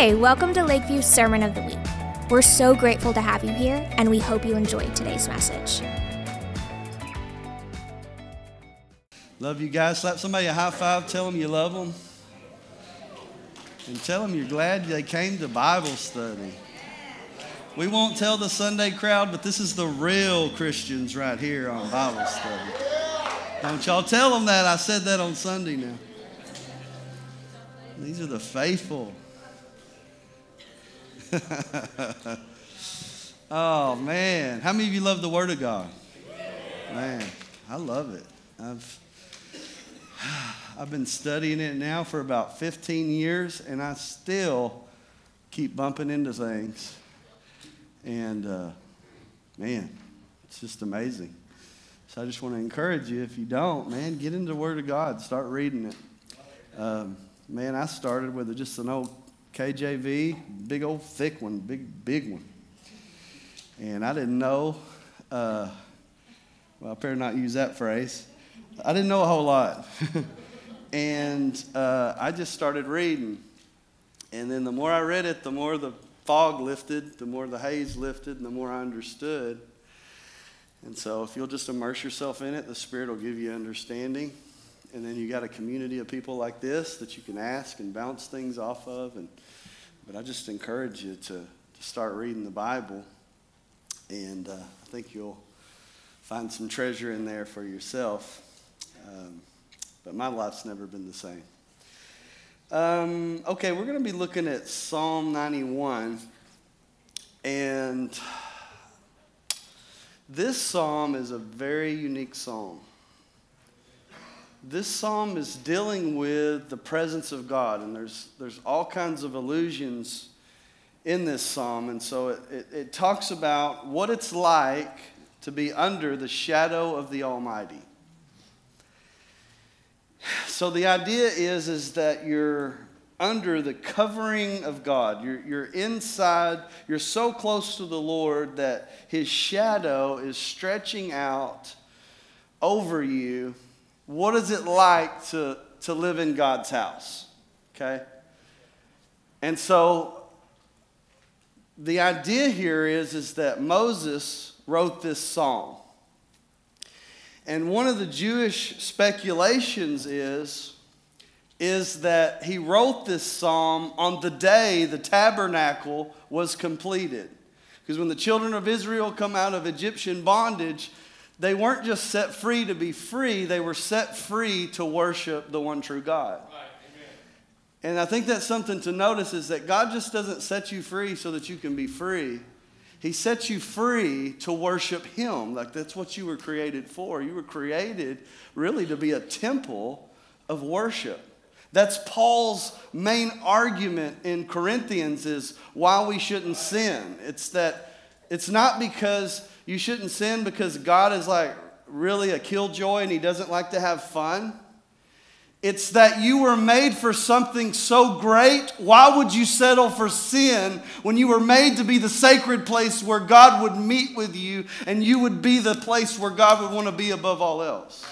Hey, welcome to Lakeview Sermon of the Week. We're so grateful to have you here, and we hope you enjoyed today's message. Love you guys. Slap somebody a high five. Tell them you love them. And tell them you're glad they came to Bible study. We won't tell the Sunday crowd, but this is the real Christians right here on Bible study. Don't y'all tell them that. I said that on Sunday now. These are the faithful. oh, man. How many of you love the Word of God? Man, I love it. I've, I've been studying it now for about 15 years, and I still keep bumping into things. And uh, man, it's just amazing. So I just want to encourage you if you don't, man, get into the Word of God, start reading it. Um, man, I started with just an old KJV, big old thick one, big, big one. And I didn't know, uh, well, I better not use that phrase. I didn't know a whole lot. and uh, I just started reading. And then the more I read it, the more the fog lifted, the more the haze lifted, and the more I understood. And so if you'll just immerse yourself in it, the Spirit will give you understanding and then you got a community of people like this that you can ask and bounce things off of. And but I just encourage you to, to start reading the Bible, and uh, I think you'll find some treasure in there for yourself. Um, but my life's never been the same. Um, okay, we're going to be looking at Psalm 91, and this psalm is a very unique psalm this psalm is dealing with the presence of God, and there's, there's all kinds of allusions in this psalm. And so it, it, it talks about what it's like to be under the shadow of the Almighty. So the idea is, is that you're under the covering of God. You're, you're inside, you're so close to the Lord that His shadow is stretching out over you what is it like to, to live in God's house? Okay? And so the idea here is, is that Moses wrote this psalm. And one of the Jewish speculations is, is that he wrote this psalm on the day the tabernacle was completed. Because when the children of Israel come out of Egyptian bondage, they weren't just set free to be free, they were set free to worship the one true God. Right, and I think that's something to notice is that God just doesn't set you free so that you can be free. He sets you free to worship Him. Like that's what you were created for. You were created really to be a temple of worship. That's Paul's main argument in Corinthians is why we shouldn't sin. It's that it's not because you shouldn't sin because God is like really a killjoy and he doesn't like to have fun. It's that you were made for something so great. Why would you settle for sin when you were made to be the sacred place where God would meet with you and you would be the place where God would want to be above all else?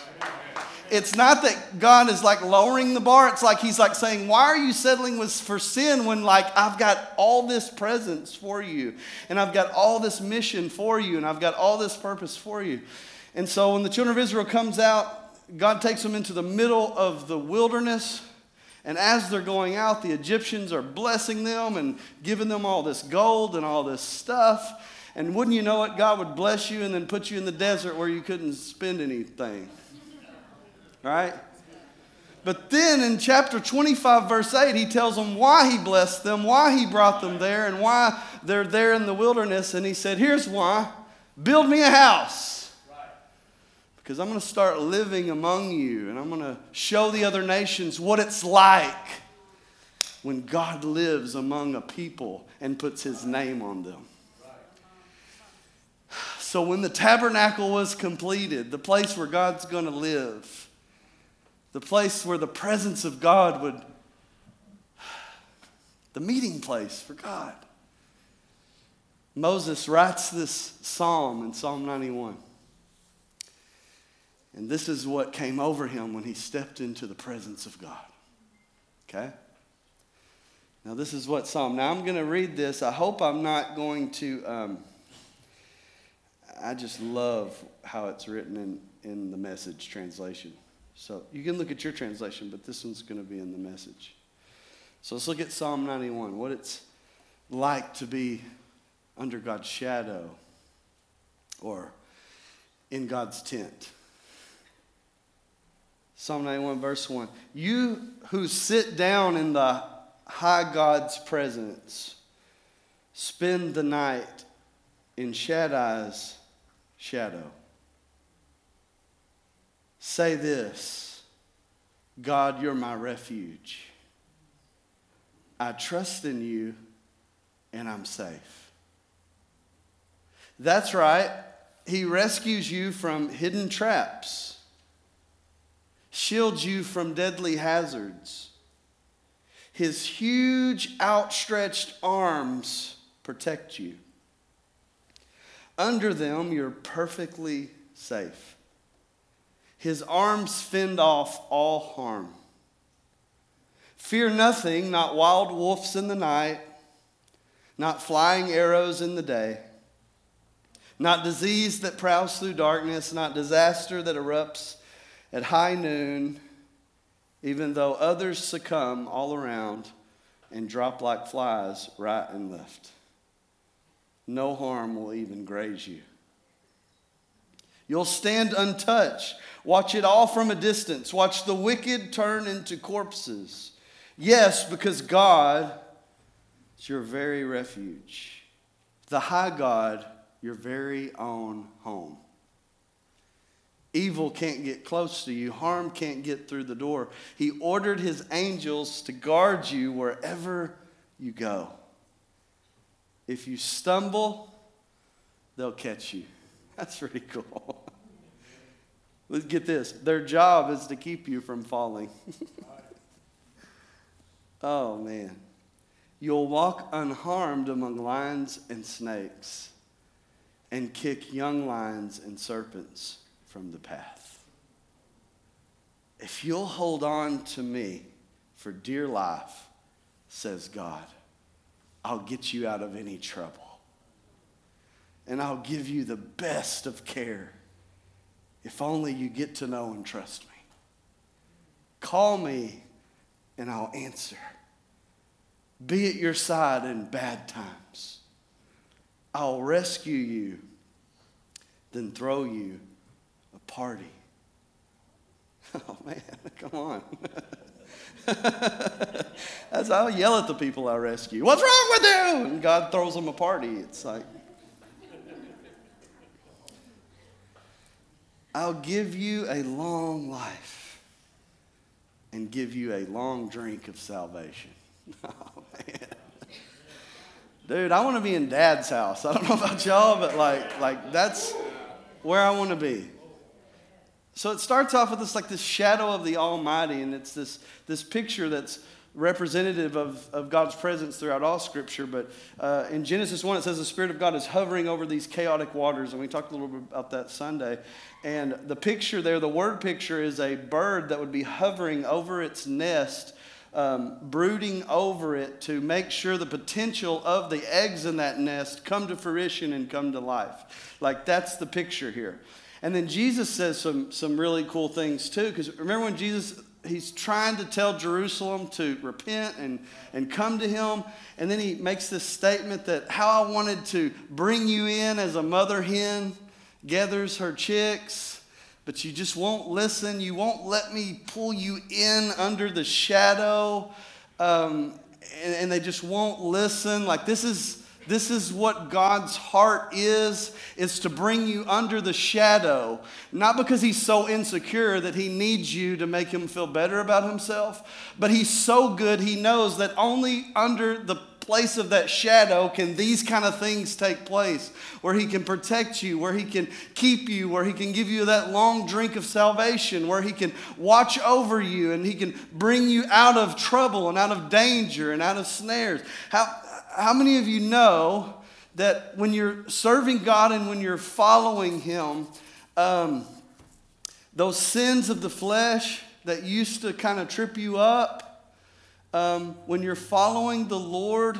It's not that God is like lowering the bar. It's like He's like saying, Why are you settling with, for sin when, like, I've got all this presence for you, and I've got all this mission for you, and I've got all this purpose for you? And so when the children of Israel comes out, God takes them into the middle of the wilderness. And as they're going out, the Egyptians are blessing them and giving them all this gold and all this stuff. And wouldn't you know it, God would bless you and then put you in the desert where you couldn't spend anything right? But then in chapter 25, verse 8, he tells them why he blessed them, why he brought them there, and why they're there in the wilderness. And he said, Here's why build me a house. Because I'm going to start living among you, and I'm going to show the other nations what it's like when God lives among a people and puts his name on them. So when the tabernacle was completed, the place where God's going to live, the place where the presence of God would, the meeting place for God. Moses writes this psalm in Psalm 91. And this is what came over him when he stepped into the presence of God. Okay? Now, this is what Psalm. Now, I'm going to read this. I hope I'm not going to. Um, I just love how it's written in, in the message translation. So you can look at your translation, but this one's going to be in the message. So let's look at Psalm 91, what it's like to be under God's shadow or in God's tent. Psalm 91, verse 1. You who sit down in the high God's presence, spend the night in Shaddai's shadow. Say this God, you're my refuge. I trust in you and I'm safe. That's right. He rescues you from hidden traps, shields you from deadly hazards. His huge outstretched arms protect you. Under them, you're perfectly safe. His arms fend off all harm. Fear nothing, not wild wolves in the night, not flying arrows in the day, not disease that prowls through darkness, not disaster that erupts at high noon, even though others succumb all around and drop like flies right and left. No harm will even graze you. You'll stand untouched. Watch it all from a distance. Watch the wicked turn into corpses. Yes, because God is your very refuge, the high God, your very own home. Evil can't get close to you, harm can't get through the door. He ordered his angels to guard you wherever you go. If you stumble, they'll catch you. That's pretty cool. Get this. Their job is to keep you from falling. oh, man. You'll walk unharmed among lions and snakes and kick young lions and serpents from the path. If you'll hold on to me for dear life, says God, I'll get you out of any trouble. And I'll give you the best of care if only you get to know and trust me. Call me and I'll answer be at your side in bad times. I'll rescue you, then throw you a party. Oh man, come on. That's I'll yell at the people I rescue. What's wrong with you? And God throws them a party. It's like I'll give you a long life and give you a long drink of salvation. Oh, man. Dude, I want to be in dad's house. I don't know about y'all, but like, like that's where I want to be. So it starts off with this like this shadow of the Almighty, and it's this, this picture that's representative of, of God's presence throughout all Scripture. But uh, in Genesis 1, it says the Spirit of God is hovering over these chaotic waters. And we talked a little bit about that Sunday. And the picture there, the word picture, is a bird that would be hovering over its nest um, brooding over it to make sure the potential of the eggs in that nest come to fruition and come to life. Like that's the picture here. And then Jesus says some, some really cool things too, because remember when Jesus, he's trying to tell Jerusalem to repent and, and come to him, and then he makes this statement that how I wanted to bring you in as a mother hen gathers her chicks but you just won't listen. You won't let me pull you in under the shadow. Um, and, and they just won't listen. Like, this is. This is what God's heart is, is to bring you under the shadow. Not because he's so insecure that he needs you to make him feel better about himself, but he's so good he knows that only under the place of that shadow can these kind of things take place where he can protect you where he can keep you where he can give you that long drink of salvation where he can watch over you and he can bring you out of trouble and out of danger and out of snares how, how many of you know that when you're serving god and when you're following him um, those sins of the flesh that used to kind of trip you up Um, when you're following the Lord,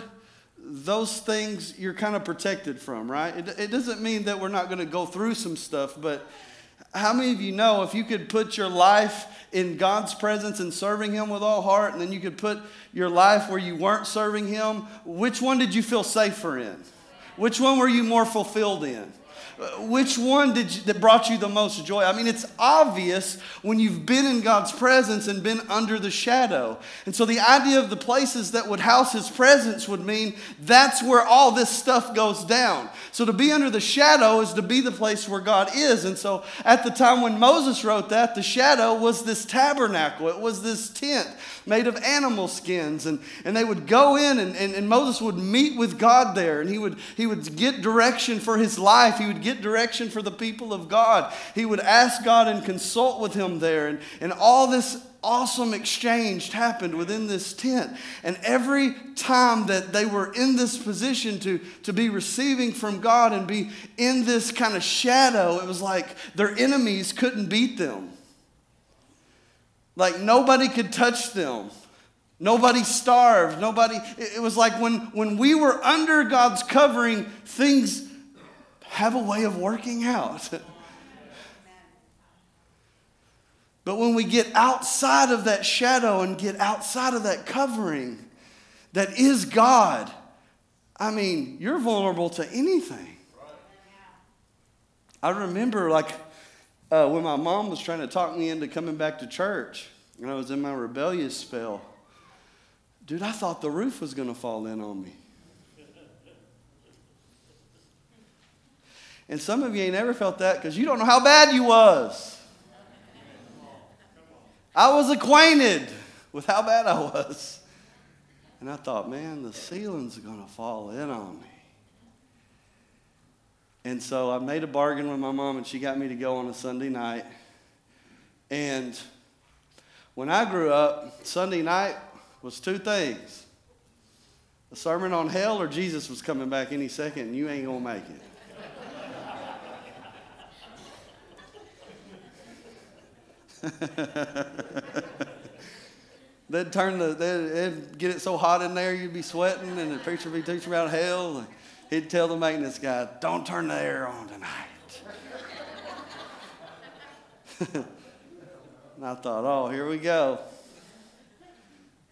those things you're kind of protected from, right? It, it doesn't mean that we're not going to go through some stuff, but how many of you know if you could put your life in God's presence and serving Him with all heart, and then you could put your life where you weren't serving Him, which one did you feel safer in? Which one were you more fulfilled in? Which one did you, that brought you the most joy? I mean, it's obvious when you've been in God's presence and been under the shadow. And so the idea of the places that would house His presence would mean that's where all this stuff goes down. So to be under the shadow is to be the place where God is. And so at the time when Moses wrote that, the shadow was this tabernacle, it was this tent made of animal skins. And, and they would go in, and, and, and Moses would meet with God there, and he would, he would get direction for his life. He would get direction for the people of God. He would ask God and consult with him there. And, and all this awesome exchange happened within this tent. And every time that they were in this position to, to be receiving from God and be in this kind of shadow, it was like their enemies couldn't beat them. Like nobody could touch them. Nobody starved. Nobody, it was like when, when we were under God's covering, things have a way of working out. but when we get outside of that shadow and get outside of that covering that is God, I mean, you're vulnerable to anything. I remember, like, uh, when my mom was trying to talk me into coming back to church, and I was in my rebellious spell, dude, I thought the roof was going to fall in on me. And some of you ain't ever felt that because you don't know how bad you was. I was acquainted with how bad I was. And I thought, man, the ceiling's going to fall in on me. And so I made a bargain with my mom, and she got me to go on a Sunday night. And when I grew up, Sunday night was two things a sermon on hell, or Jesus was coming back any second, and you ain't going to make it. they'd turn the, they'd, get it so hot in there, you'd be sweating, and the preacher would be teaching about hell. He'd tell the maintenance guy, Don't turn the air on tonight. and I thought, Oh, here we go.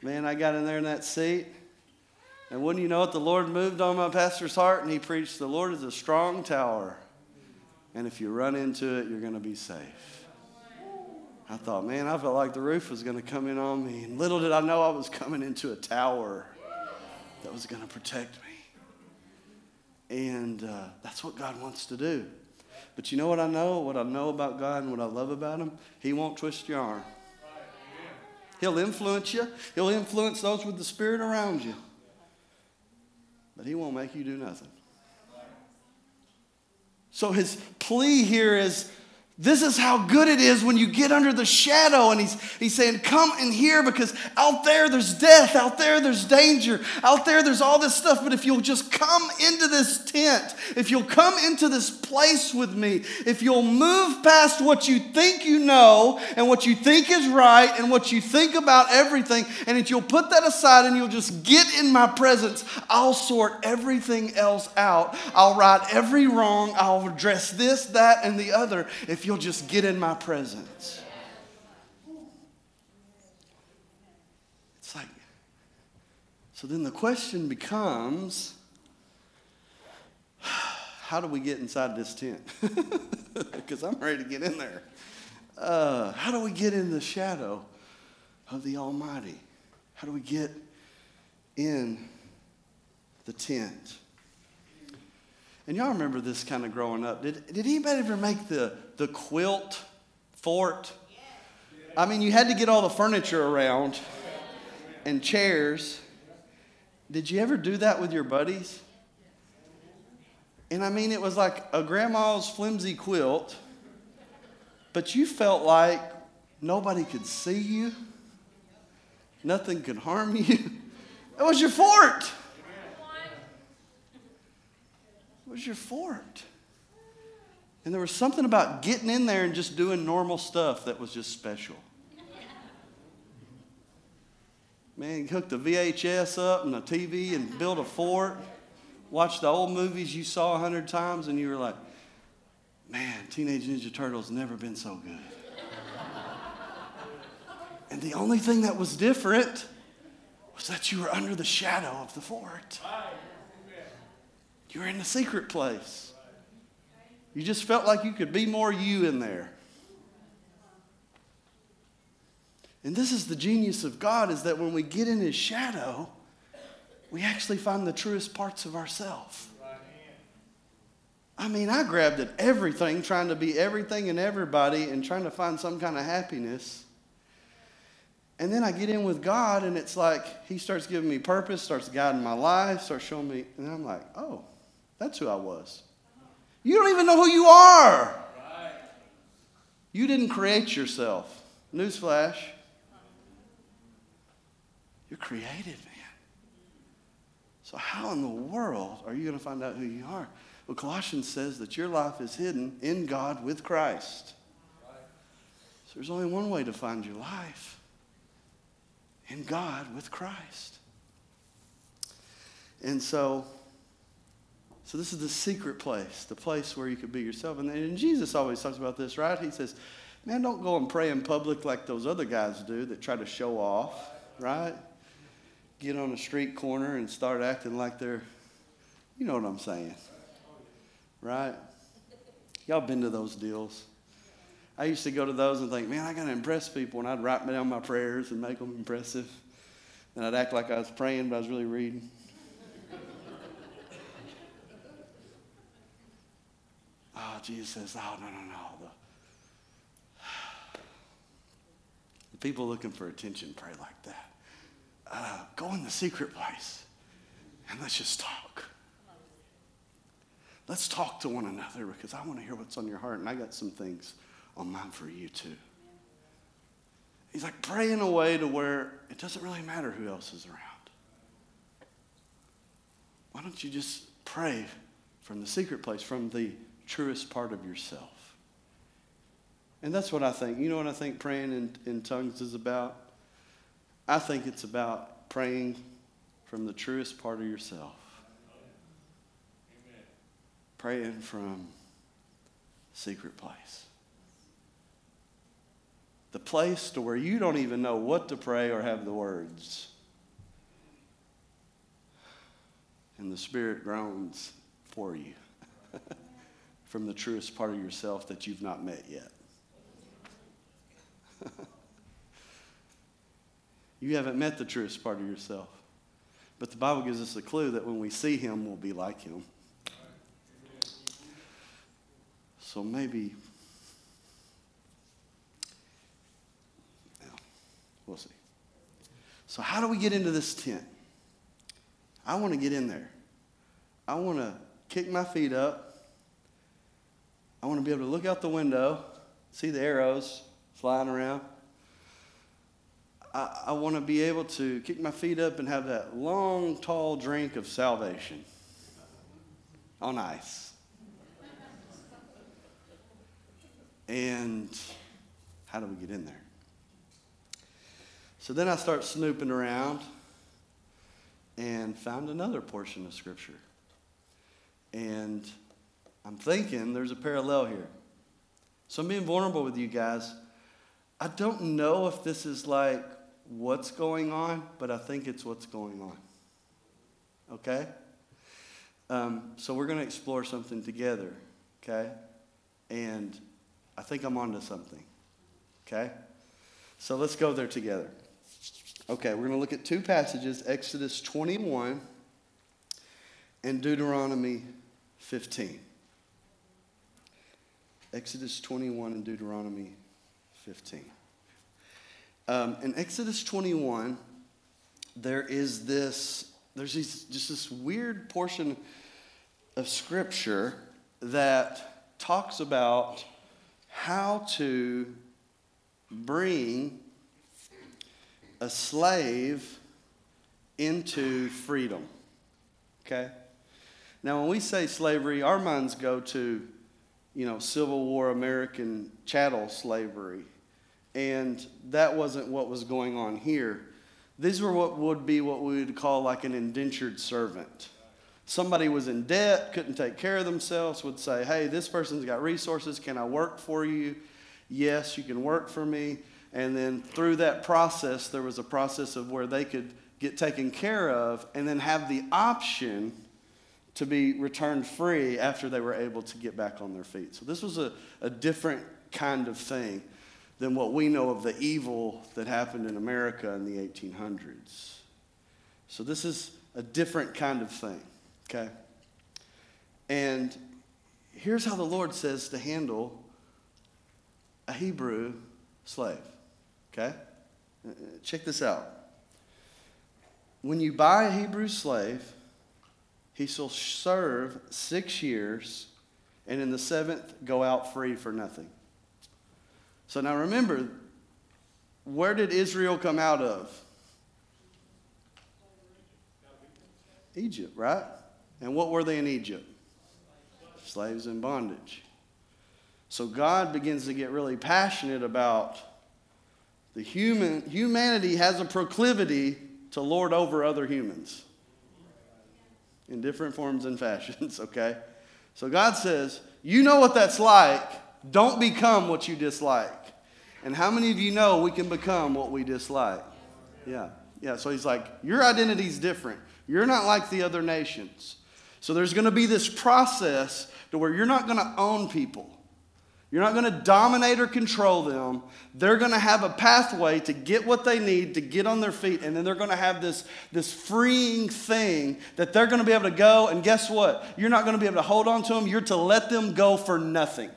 Man, I got in there in that seat. And wouldn't you know it, the Lord moved on my pastor's heart and he preached, The Lord is a strong tower. And if you run into it, you're going to be safe. I thought, man, I felt like the roof was going to come in on me. And little did I know I was coming into a tower that was going to protect me. And uh, that's what God wants to do. But you know what I know? What I know about God and what I love about Him? He won't twist your arm. He'll influence you, He'll influence those with the Spirit around you. But He won't make you do nothing. So His plea here is this is how good it is when you get under the shadow. And he's, he's saying, Come in here because out there there's death, out there there's danger, out there there's all this stuff. But if you'll just come into this tent, if you'll come into this place with me, if you'll move past what you think you know and what you think is right and what you think about everything, and if you'll put that aside and you'll just get in my presence, I'll sort everything else out. I'll right every wrong. I'll address this, that, and the other. If you'll just get in my presence. It's like, so then the question becomes how do we get inside this tent? Because I'm ready to get in there. Uh, how do we get in the shadow of the Almighty? How do we get in the tent? And y'all remember this kind of growing up. Did, did anybody ever make the, the quilt fort? I mean, you had to get all the furniture around and chairs. Did you ever do that with your buddies? And I mean, it was like a grandma's flimsy quilt, but you felt like nobody could see you, nothing could harm you. It was your fort. Was your fort. And there was something about getting in there and just doing normal stuff that was just special. Man, hooked the VHS up and the TV and built a fort. Watched the old movies you saw a hundred times, and you were like, man, Teenage Ninja Turtles never been so good. and the only thing that was different was that you were under the shadow of the fort. Were in the secret place. You just felt like you could be more you in there. And this is the genius of God is that when we get in his shadow, we actually find the truest parts of ourselves. I mean, I grabbed at everything, trying to be everything and everybody and trying to find some kind of happiness. And then I get in with God, and it's like He starts giving me purpose, starts guiding my life, starts showing me, and I'm like, oh, that's who I was. You don't even know who you are. You didn't create yourself. Newsflash. You're created, man. So, how in the world are you going to find out who you are? Well, Colossians says that your life is hidden in God with Christ. So, there's only one way to find your life in God with Christ. And so, so this is the secret place, the place where you could be yourself. And, and Jesus always talks about this, right? He says, man, don't go and pray in public like those other guys do that try to show off, right? get on a street corner and start acting like they're, you know what I'm saying, right? Y'all been to those deals. I used to go to those and think, man, I got to impress people. And I'd write down my prayers and make them impressive. And I'd act like I was praying, but I was really reading. Oh, Jesus says, oh, no, no, no. The, the people looking for attention pray like that uh, go in the secret place and let's just talk. Let's talk to one another because I want to hear what's on your heart, and I got some things on mine for you too. He's like, pray in a way to where it doesn't really matter who else is around. Why don't you just pray from the secret place, from the truest part of yourself? And that's what I think. You know what I think praying in, in tongues is about? I think it's about praying from the truest part of yourself. Amen. Praying from secret place. The place to where you don't even know what to pray or have the words. And the Spirit groans for you from the truest part of yourself that you've not met yet. You haven't met the truest part of yourself. But the Bible gives us a clue that when we see him, we'll be like him. So maybe, we'll see. So, how do we get into this tent? I want to get in there. I want to kick my feet up. I want to be able to look out the window, see the arrows flying around. I, I want to be able to kick my feet up and have that long, tall drink of salvation on ice. And how do we get in there? So then I start snooping around and found another portion of Scripture. And I'm thinking there's a parallel here. So I'm being vulnerable with you guys. I don't know if this is like what's going on, but I think it's what's going on. Okay? Um, so we're going to explore something together, okay? And I think I'm onto something, okay? So let's go there together. Okay, we're going to look at two passages Exodus 21 and Deuteronomy 15. Exodus 21 and Deuteronomy 15. Um, in Exodus 21, there is this, there's these, just this weird portion of scripture that talks about how to bring a slave into freedom. Okay? Now, when we say slavery, our minds go to, you know, Civil War American chattel slavery and that wasn't what was going on here. These were what would be what we would call like an indentured servant. Somebody was in debt, couldn't take care of themselves, would say, Hey, this person's got resources. Can I work for you? Yes, you can work for me. And then through that process, there was a process of where they could get taken care of and then have the option to be returned free after they were able to get back on their feet. So this was a, a different kind of thing than what we know of the evil that happened in America in the 1800s. So this is a different kind of thing, okay? And here's how the Lord says to handle a Hebrew slave, okay? Uh, uh, check this out. When you buy a Hebrew slave, he shall serve six years and in the seventh go out free for nothing. So now remember, where did Israel come out of? Egypt, right? And what were they in Egypt? Slaves in bondage. So God begins to get really passionate about the human humanity has a proclivity to lord over other humans in different forms and fashions, okay? So God says, You know what that's like. Don't become what you dislike. And how many of you know we can become what we dislike? Yeah. Yeah. So he's like, Your identity's different. You're not like the other nations. So there's going to be this process to where you're not going to own people. You're not going to dominate or control them. They're going to have a pathway to get what they need to get on their feet, and then they're going to have this, this freeing thing that they're going to be able to go. And guess what? You're not going to be able to hold on to them. You're to let them go for nothing.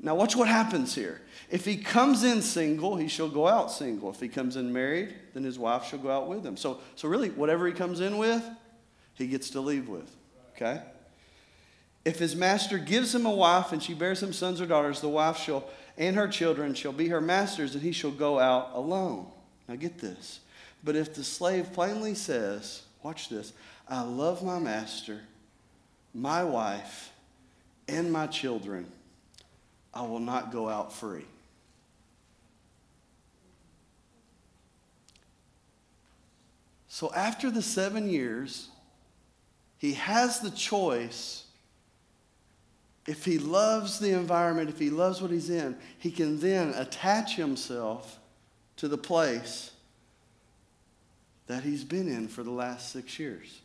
Now, watch what happens here. If he comes in single, he shall go out single. If he comes in married, then his wife shall go out with him. So, so really, whatever he comes in with, he gets to leave with. Okay? If his master gives him a wife and she bears him sons or daughters, the wife shall and her children shall be her masters, and he shall go out alone. Now get this. But if the slave plainly says, watch this, I love my master, my wife, and my children, I will not go out free. So after the seven years, he has the choice if he loves the environment, if he loves what he's in, he can then attach himself to the place that he's been in for the last six years.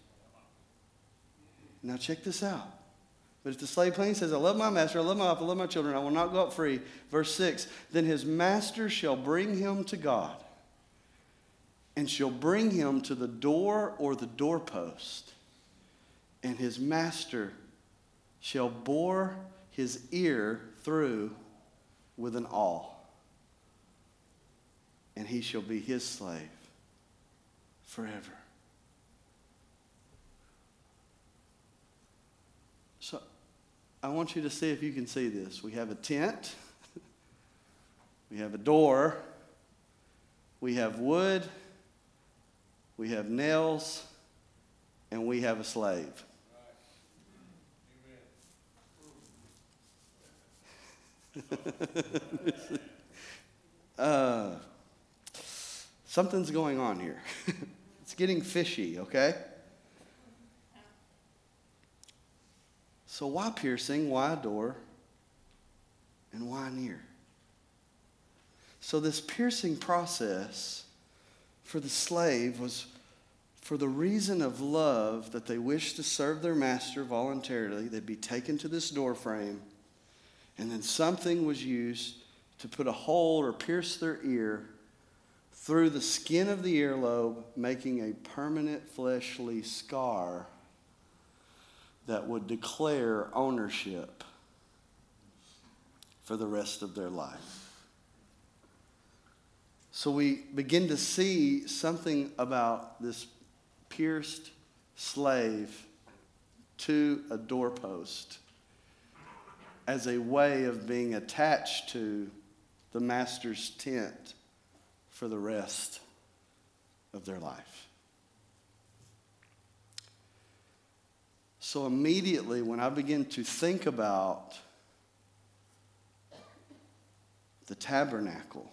Now, check this out. But if the slave plainly says, I love my master, I love my wife, I love my children, I will not go up free. Verse 6 Then his master shall bring him to God, and shall bring him to the door or the doorpost, and his master shall bore his ear through with an awl, and he shall be his slave forever. So I want you to see if you can see this. We have a tent, we have a door, we have wood, we have nails, and we have a slave. uh, something's going on here. it's getting fishy, okay? So, why piercing? Why a door? And why near? So, this piercing process for the slave was for the reason of love that they wished to serve their master voluntarily. They'd be taken to this door frame and then something was used to put a hole or pierce their ear through the skin of the earlobe, making a permanent fleshly scar that would declare ownership for the rest of their life. So we begin to see something about this pierced slave to a doorpost as a way of being attached to the master's tent for the rest of their life. So immediately, when I begin to think about the tabernacle,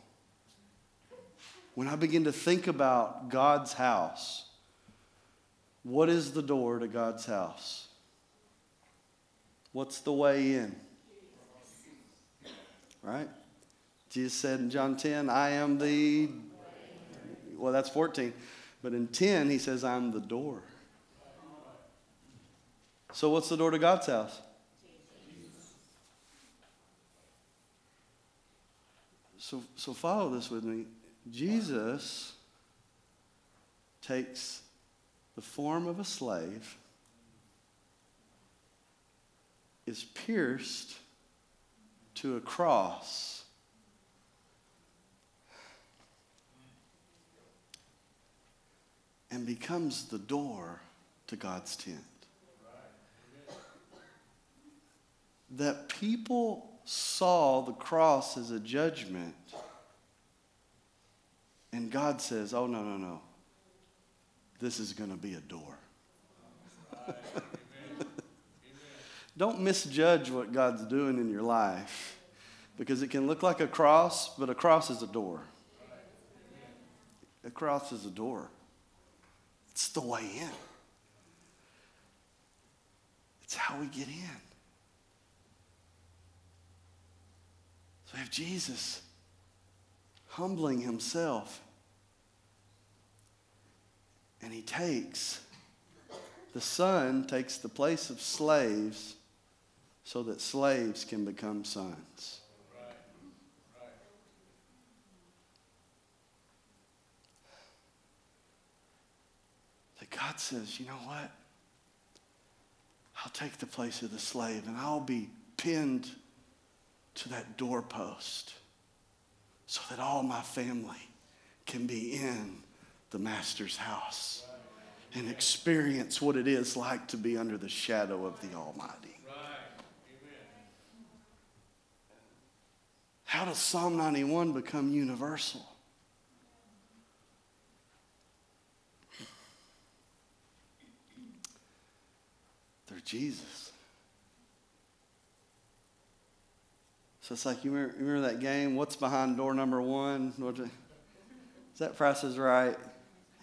when I begin to think about God's house, what is the door to God's house? What's the way in? Right? Jesus said in John 10, I am the, well, that's 14. But in 10, he says, I'm the door. So, what's the door to God's house? So, so follow this with me. Jesus takes the form of a slave, is pierced to a cross. And becomes the door to God's tent. That people saw the cross as a judgment. And God says, oh, no, no, no. This is going to be a door. Don't misjudge what God's doing in your life because it can look like a cross, but a cross is a door. A cross is a door, it's the way in, it's how we get in. So we have Jesus humbling himself. And he takes, the son takes the place of slaves so that slaves can become sons. That God says, you know what? I'll take the place of the slave and I'll be pinned to that doorpost so that all my family can be in the Master's house and experience what it is like to be under the shadow of the Almighty. How does Psalm 91 become universal? They're Jesus. So it's like, you remember, remember that game, What's Behind Door Number One? Is that Price is Right?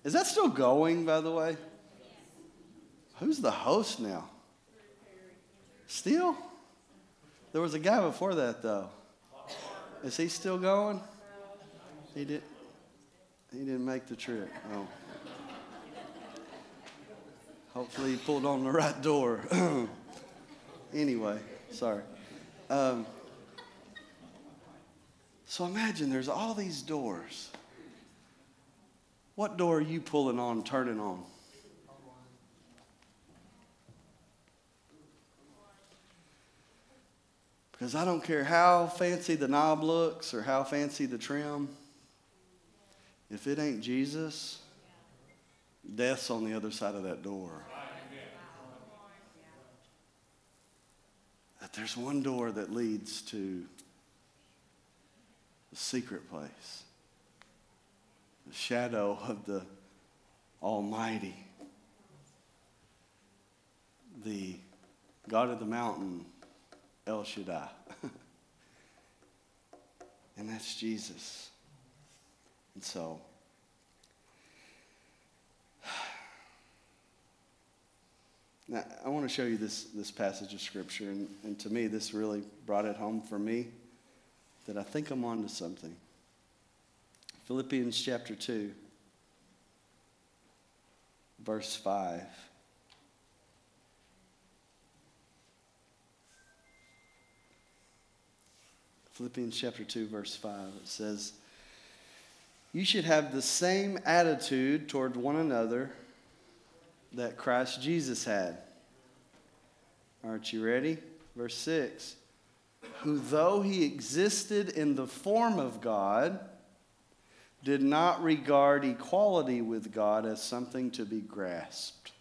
Is that still going, by the way? Who's the host now? Still? There was a guy before that, though. Is he still going? He did. He didn't make the trip. Oh. Hopefully, he pulled on the right door. anyway, sorry. Um, so imagine there's all these doors. What door are you pulling on, turning on? Because I don't care how fancy the knob looks or how fancy the trim, if it ain't Jesus, death's on the other side of that door. That there's one door that leads to the secret place, the shadow of the Almighty, the God of the mountain, El Shaddai. and that's Jesus. And so, now I want to show you this, this passage of Scripture, and, and to me, this really brought it home for me that I think I'm onto something. Philippians chapter 2, verse 5. Philippians chapter 2, verse 5, it says, You should have the same attitude toward one another that Christ Jesus had. Aren't you ready? Verse 6 who, though he existed in the form of God, did not regard equality with God as something to be grasped.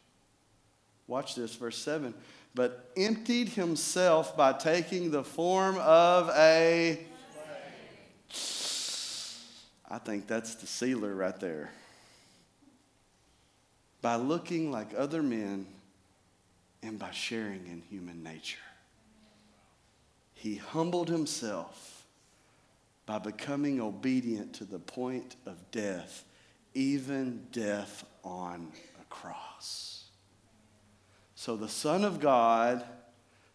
Watch this, verse 7. But emptied himself by taking the form of a. I think that's the sealer right there. By looking like other men and by sharing in human nature he humbled himself by becoming obedient to the point of death, even death on a cross. So the Son of God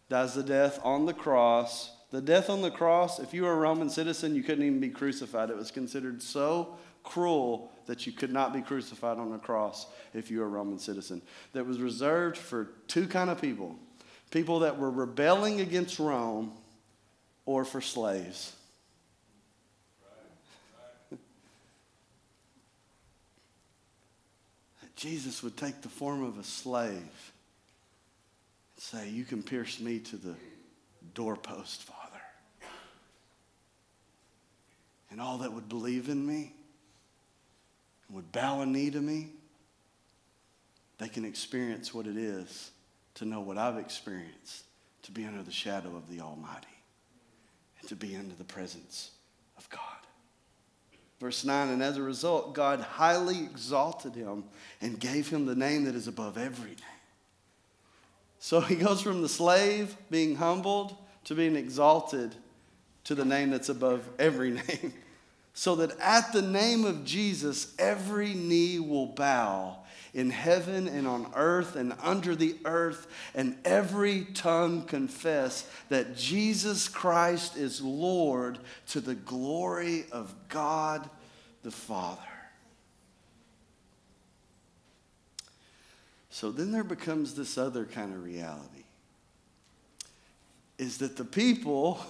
dies the death on the cross. The death on the cross, if you were a Roman citizen, you couldn't even be crucified. It was considered so cruel that you could not be crucified on a cross if you were a Roman citizen. That was reserved for two kind of people people that were rebelling against Rome or for slaves. Jesus would take the form of a slave say, You can pierce me to the doorpost, Father. And all that would believe in me would bow a knee to me, they can experience what it is to know what I've experienced, to be under the shadow of the Almighty, and to be under the presence of God. Verse 9, and as a result, God highly exalted him and gave him the name that is above every name. So he goes from the slave being humbled to being exalted to the name that's above every name so that at the name of Jesus, every knee will bow in heaven and on earth and under the earth, and every tongue confess that Jesus Christ is Lord to the glory of God the Father. So then there becomes this other kind of reality is that the people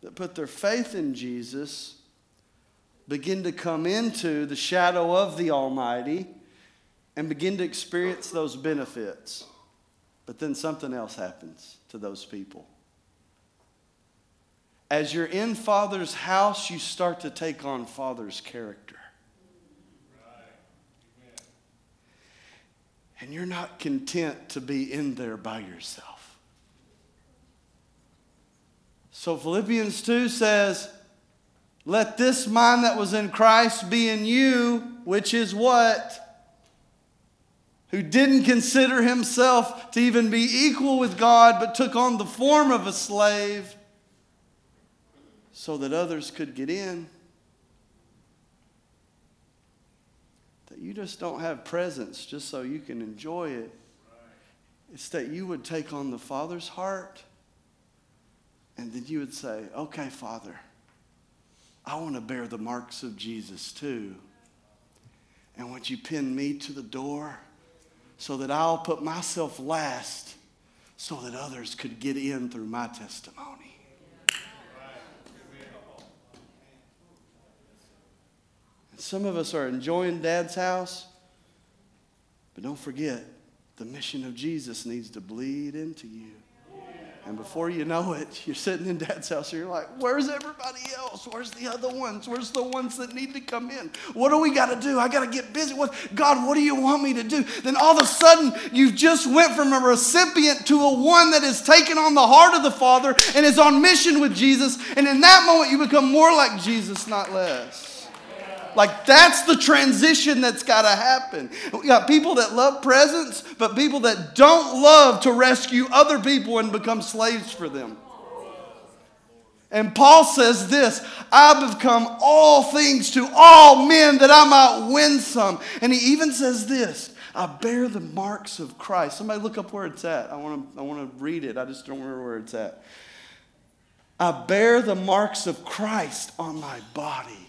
that put their faith in Jesus begin to come into the shadow of the Almighty and begin to experience those benefits. But then something else happens to those people. As you're in Father's house, you start to take on Father's character. And you're not content to be in there by yourself. So Philippians 2 says, Let this mind that was in Christ be in you, which is what? Who didn't consider himself to even be equal with God, but took on the form of a slave so that others could get in. You just don't have presence just so you can enjoy it. It's that you would take on the Father's heart and then you would say, okay, Father, I want to bear the marks of Jesus too. And would you pin me to the door so that I'll put myself last so that others could get in through my testimony? Some of us are enjoying dad's house, but don't forget, the mission of Jesus needs to bleed into you. And before you know it, you're sitting in dad's house and you're like, where's everybody else? Where's the other ones? Where's the ones that need to come in? What do we got to do? I got to get busy. What, God, what do you want me to do? Then all of a sudden, you've just went from a recipient to a one that is taken on the heart of the Father and is on mission with Jesus. And in that moment, you become more like Jesus, not less. Like that's the transition that's got to happen. We got people that love presence, but people that don't love to rescue other people and become slaves for them. And Paul says this I've become all things to all men that I might win some. And he even says this I bear the marks of Christ. Somebody look up where it's at. I want to I want to read it. I just don't remember where it's at. I bear the marks of Christ on my body.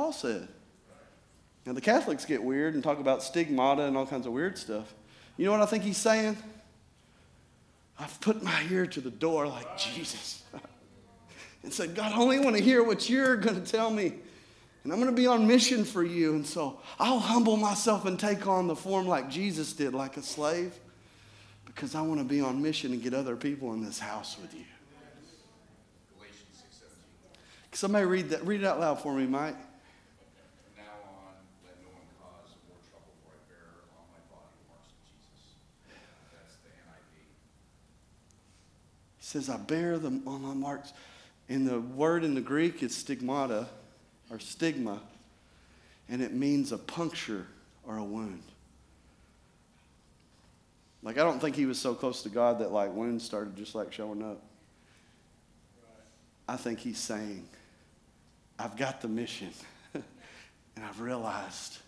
Paul said. Now, the Catholics get weird and talk about stigmata and all kinds of weird stuff. You know what I think he's saying? I've put my ear to the door like Jesus and said, God, I only want to hear what you're going to tell me. And I'm going to be on mission for you. And so I'll humble myself and take on the form like Jesus did, like a slave, because I want to be on mission and get other people in this house with you. Somebody read that. Read it out loud for me, Mike. Says, I bear them on my marks. And the word in the Greek is stigmata or stigma, and it means a puncture or a wound. Like, I don't think he was so close to God that, like, wounds started just like showing up. I think he's saying, I've got the mission, and I've realized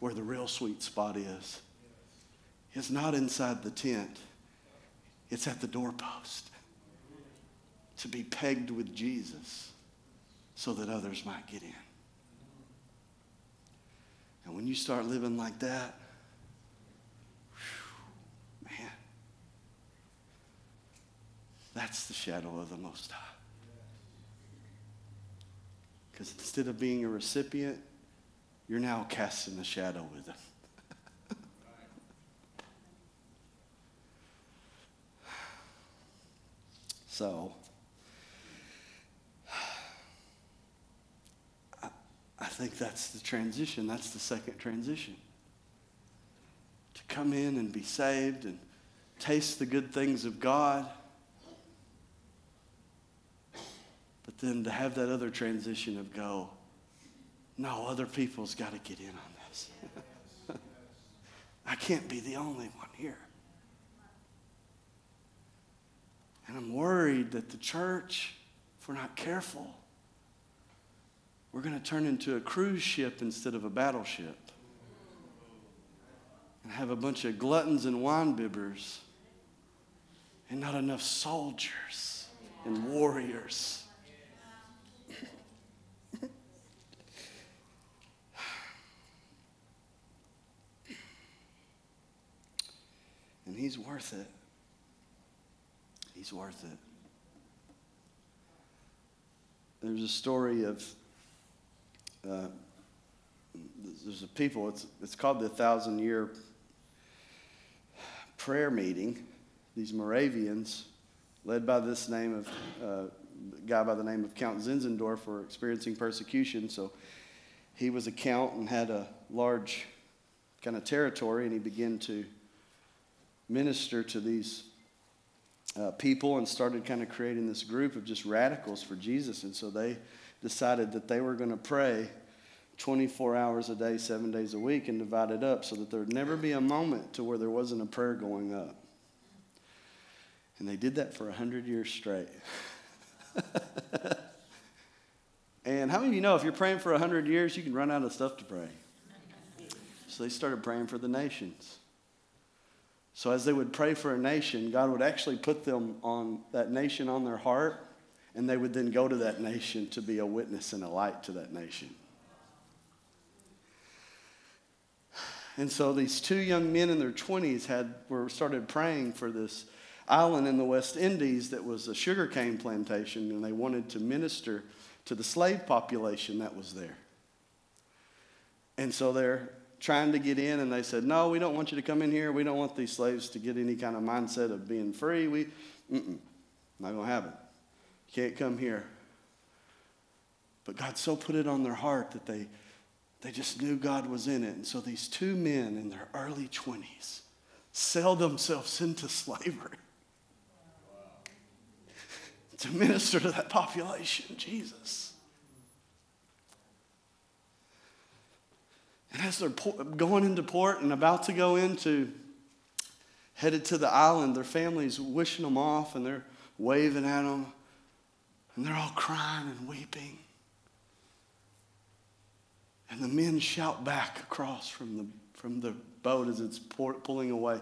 where the real sweet spot is. It's not inside the tent, it's at the doorpost to be pegged with Jesus so that others might get in. And when you start living like that, man, that's the shadow of the Most High. Because instead of being a recipient, you're now casting the shadow with Him. so, I think that's the transition. That's the second transition. To come in and be saved and taste the good things of God. But then to have that other transition of go, no, other people's got to get in on this. I can't be the only one here. And I'm worried that the church, if we're not careful, we're going to turn into a cruise ship instead of a battleship. And have a bunch of gluttons and wine bibbers and not enough soldiers and warriors. and he's worth it. He's worth it. There's a story of uh, there's a people, it's, it's called the Thousand Year Prayer Meeting. These Moravians, led by this name of, uh, guy by the name of Count Zinzendorf, were experiencing persecution. So he was a count and had a large kind of territory, and he began to minister to these uh, people and started kind of creating this group of just radicals for Jesus. And so they decided that they were going to pray 24 hours a day, seven days a week, and divide it up so that there would never be a moment to where there wasn't a prayer going up. And they did that for 100 years straight. and how many of you know if you're praying for 100 years, you can run out of stuff to pray? So they started praying for the nations. So as they would pray for a nation, God would actually put them on that nation on their heart and they would then go to that nation to be a witness and a light to that nation. And so these two young men in their 20s had were started praying for this island in the West Indies that was a sugarcane plantation, and they wanted to minister to the slave population that was there. And so they're trying to get in, and they said, No, we don't want you to come in here. We don't want these slaves to get any kind of mindset of being free. We, mm-mm, not going to it. Can't come here. But God so put it on their heart that they, they just knew God was in it. And so these two men in their early 20s sell themselves into slavery to minister to that population, Jesus. And as they're going into port and about to go into, headed to the island, their family's wishing them off and they're waving at them. And they're all crying and weeping. And the men shout back across from the, from the boat as it's pour, pulling away.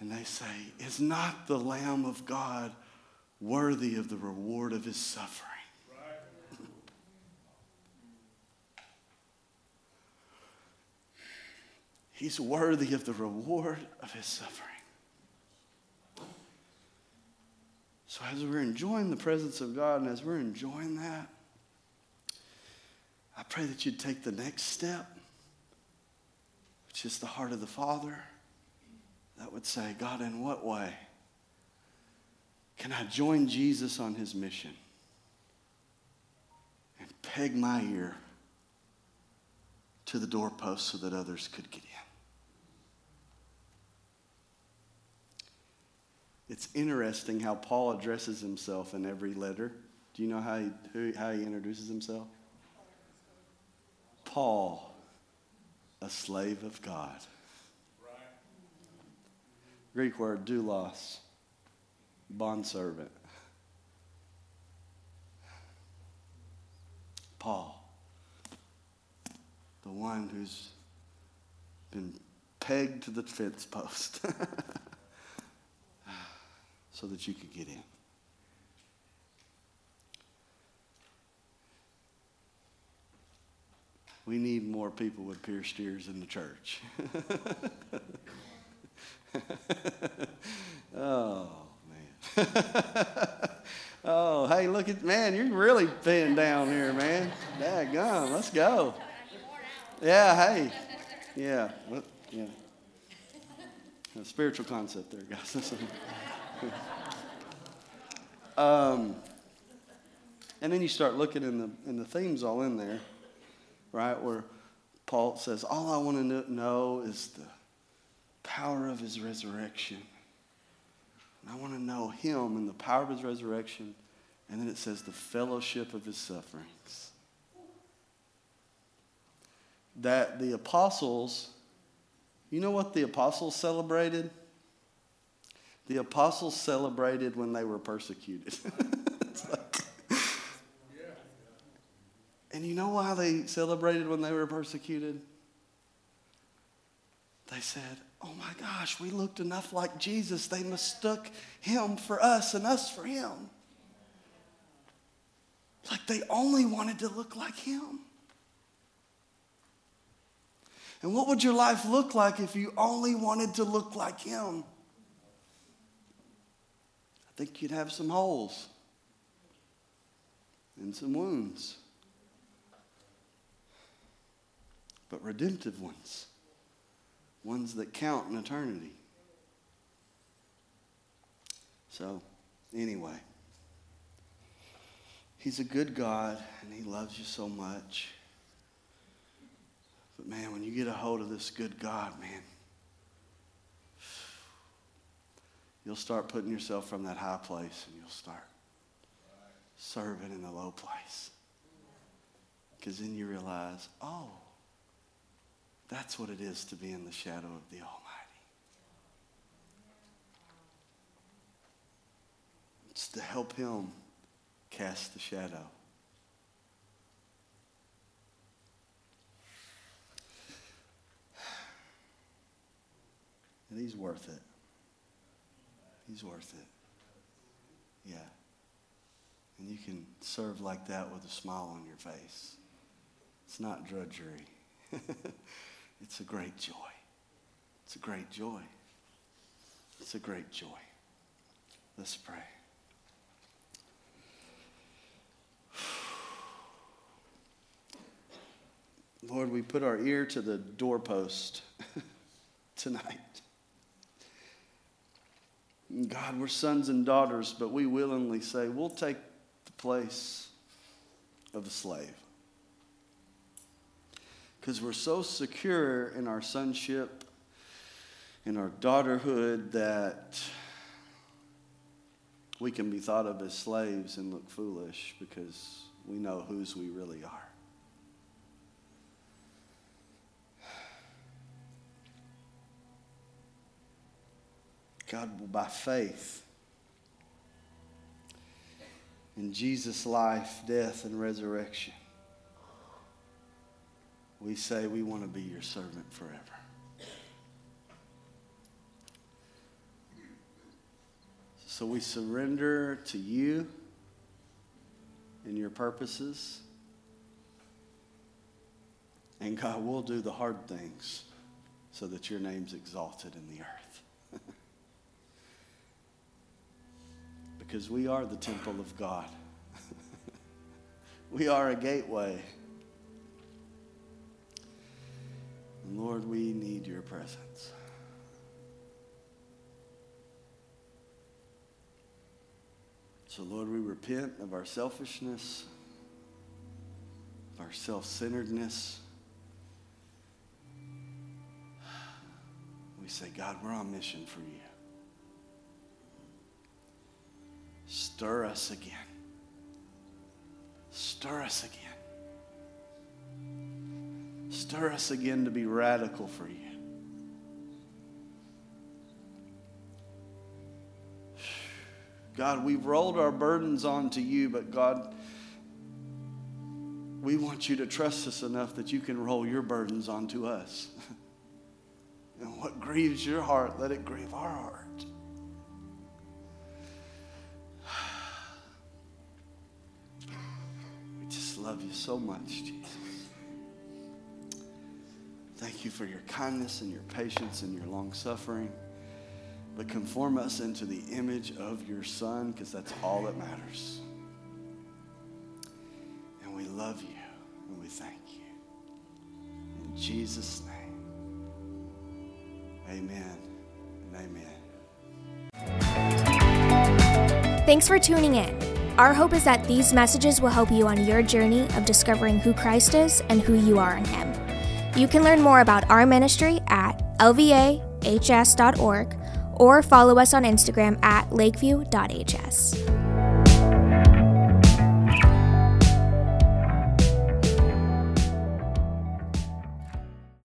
And they say, Is not the Lamb of God worthy of the reward of his suffering? Right. He's worthy of the reward of his suffering. So, as we're enjoying the presence of God and as we're enjoying that, I pray that you'd take the next step, which is the heart of the Father, that would say, God, in what way can I join Jesus on his mission and peg my ear to the doorpost so that others could get in? It's interesting how Paul addresses himself in every letter. Do you know how he, who, how he introduces himself? Paul, a slave of God. Greek word doulos, bondservant. Paul, the one who's been pegged to the fence post so that you could get in. We need more people with pierced ears in the church. oh, man. oh, hey, look at, man, you're really pinned down here, man. Daggone, let's go. Yeah, hey. Yeah, yeah. A spiritual concept there, guys. um, and then you start looking in the, in the themes all in there right? Where Paul says, All I want to know is the power of his resurrection. And I want to know him and the power of his resurrection. And then it says, the fellowship of his sufferings. That the apostles, you know what the apostles celebrated? The apostles celebrated when they were persecuted. And you know why they celebrated when they were persecuted? They said, Oh my gosh, we looked enough like Jesus. They mistook him for us and us for him. Like they only wanted to look like him. And what would your life look like if you only wanted to look like him? Think you'd have some holes and some wounds. but redemptive ones, ones that count in eternity. So, anyway, He's a good God and He loves you so much. But man, when you get a hold of this good God, man, you'll start putting yourself from that high place and you'll start serving in the low place. Because then you realize, oh, that's what it is to be in the shadow of the Almighty. It's to help Him cast the shadow. And He's worth it. He's worth it. Yeah. And you can serve like that with a smile on your face. It's not drudgery. It's a great joy. It's a great joy. It's a great joy. Let's pray. Lord, we put our ear to the doorpost tonight. God, we're sons and daughters, but we willingly say we'll take the place of a slave because we're so secure in our sonship, in our daughterhood, that we can be thought of as slaves and look foolish because we know whose we really are. God, by faith in Jesus' life, death, and resurrection, we say we want to be your servant forever. So we surrender to you and your purposes. And God, we'll do the hard things so that your name's exalted in the earth. Because we are the temple of God, we are a gateway. And Lord, we need your presence. So, Lord, we repent of our selfishness, of our self centeredness. We say, God, we're on mission for you. Stir us again. Stir us again. Stir us again to be radical for you. God, we've rolled our burdens onto you, but God, we want you to trust us enough that you can roll your burdens onto us. and what grieves your heart, let it grieve our heart. Love you so much, Jesus. Thank you for your kindness and your patience and your long suffering. But conform us into the image of your Son because that's all that matters. And we love you and we thank you. In Jesus' name, amen and amen. Thanks for tuning in. Our hope is that these messages will help you on your journey of discovering who Christ is and who you are in Him. You can learn more about our ministry at lvahs.org or follow us on Instagram at lakeview.hs.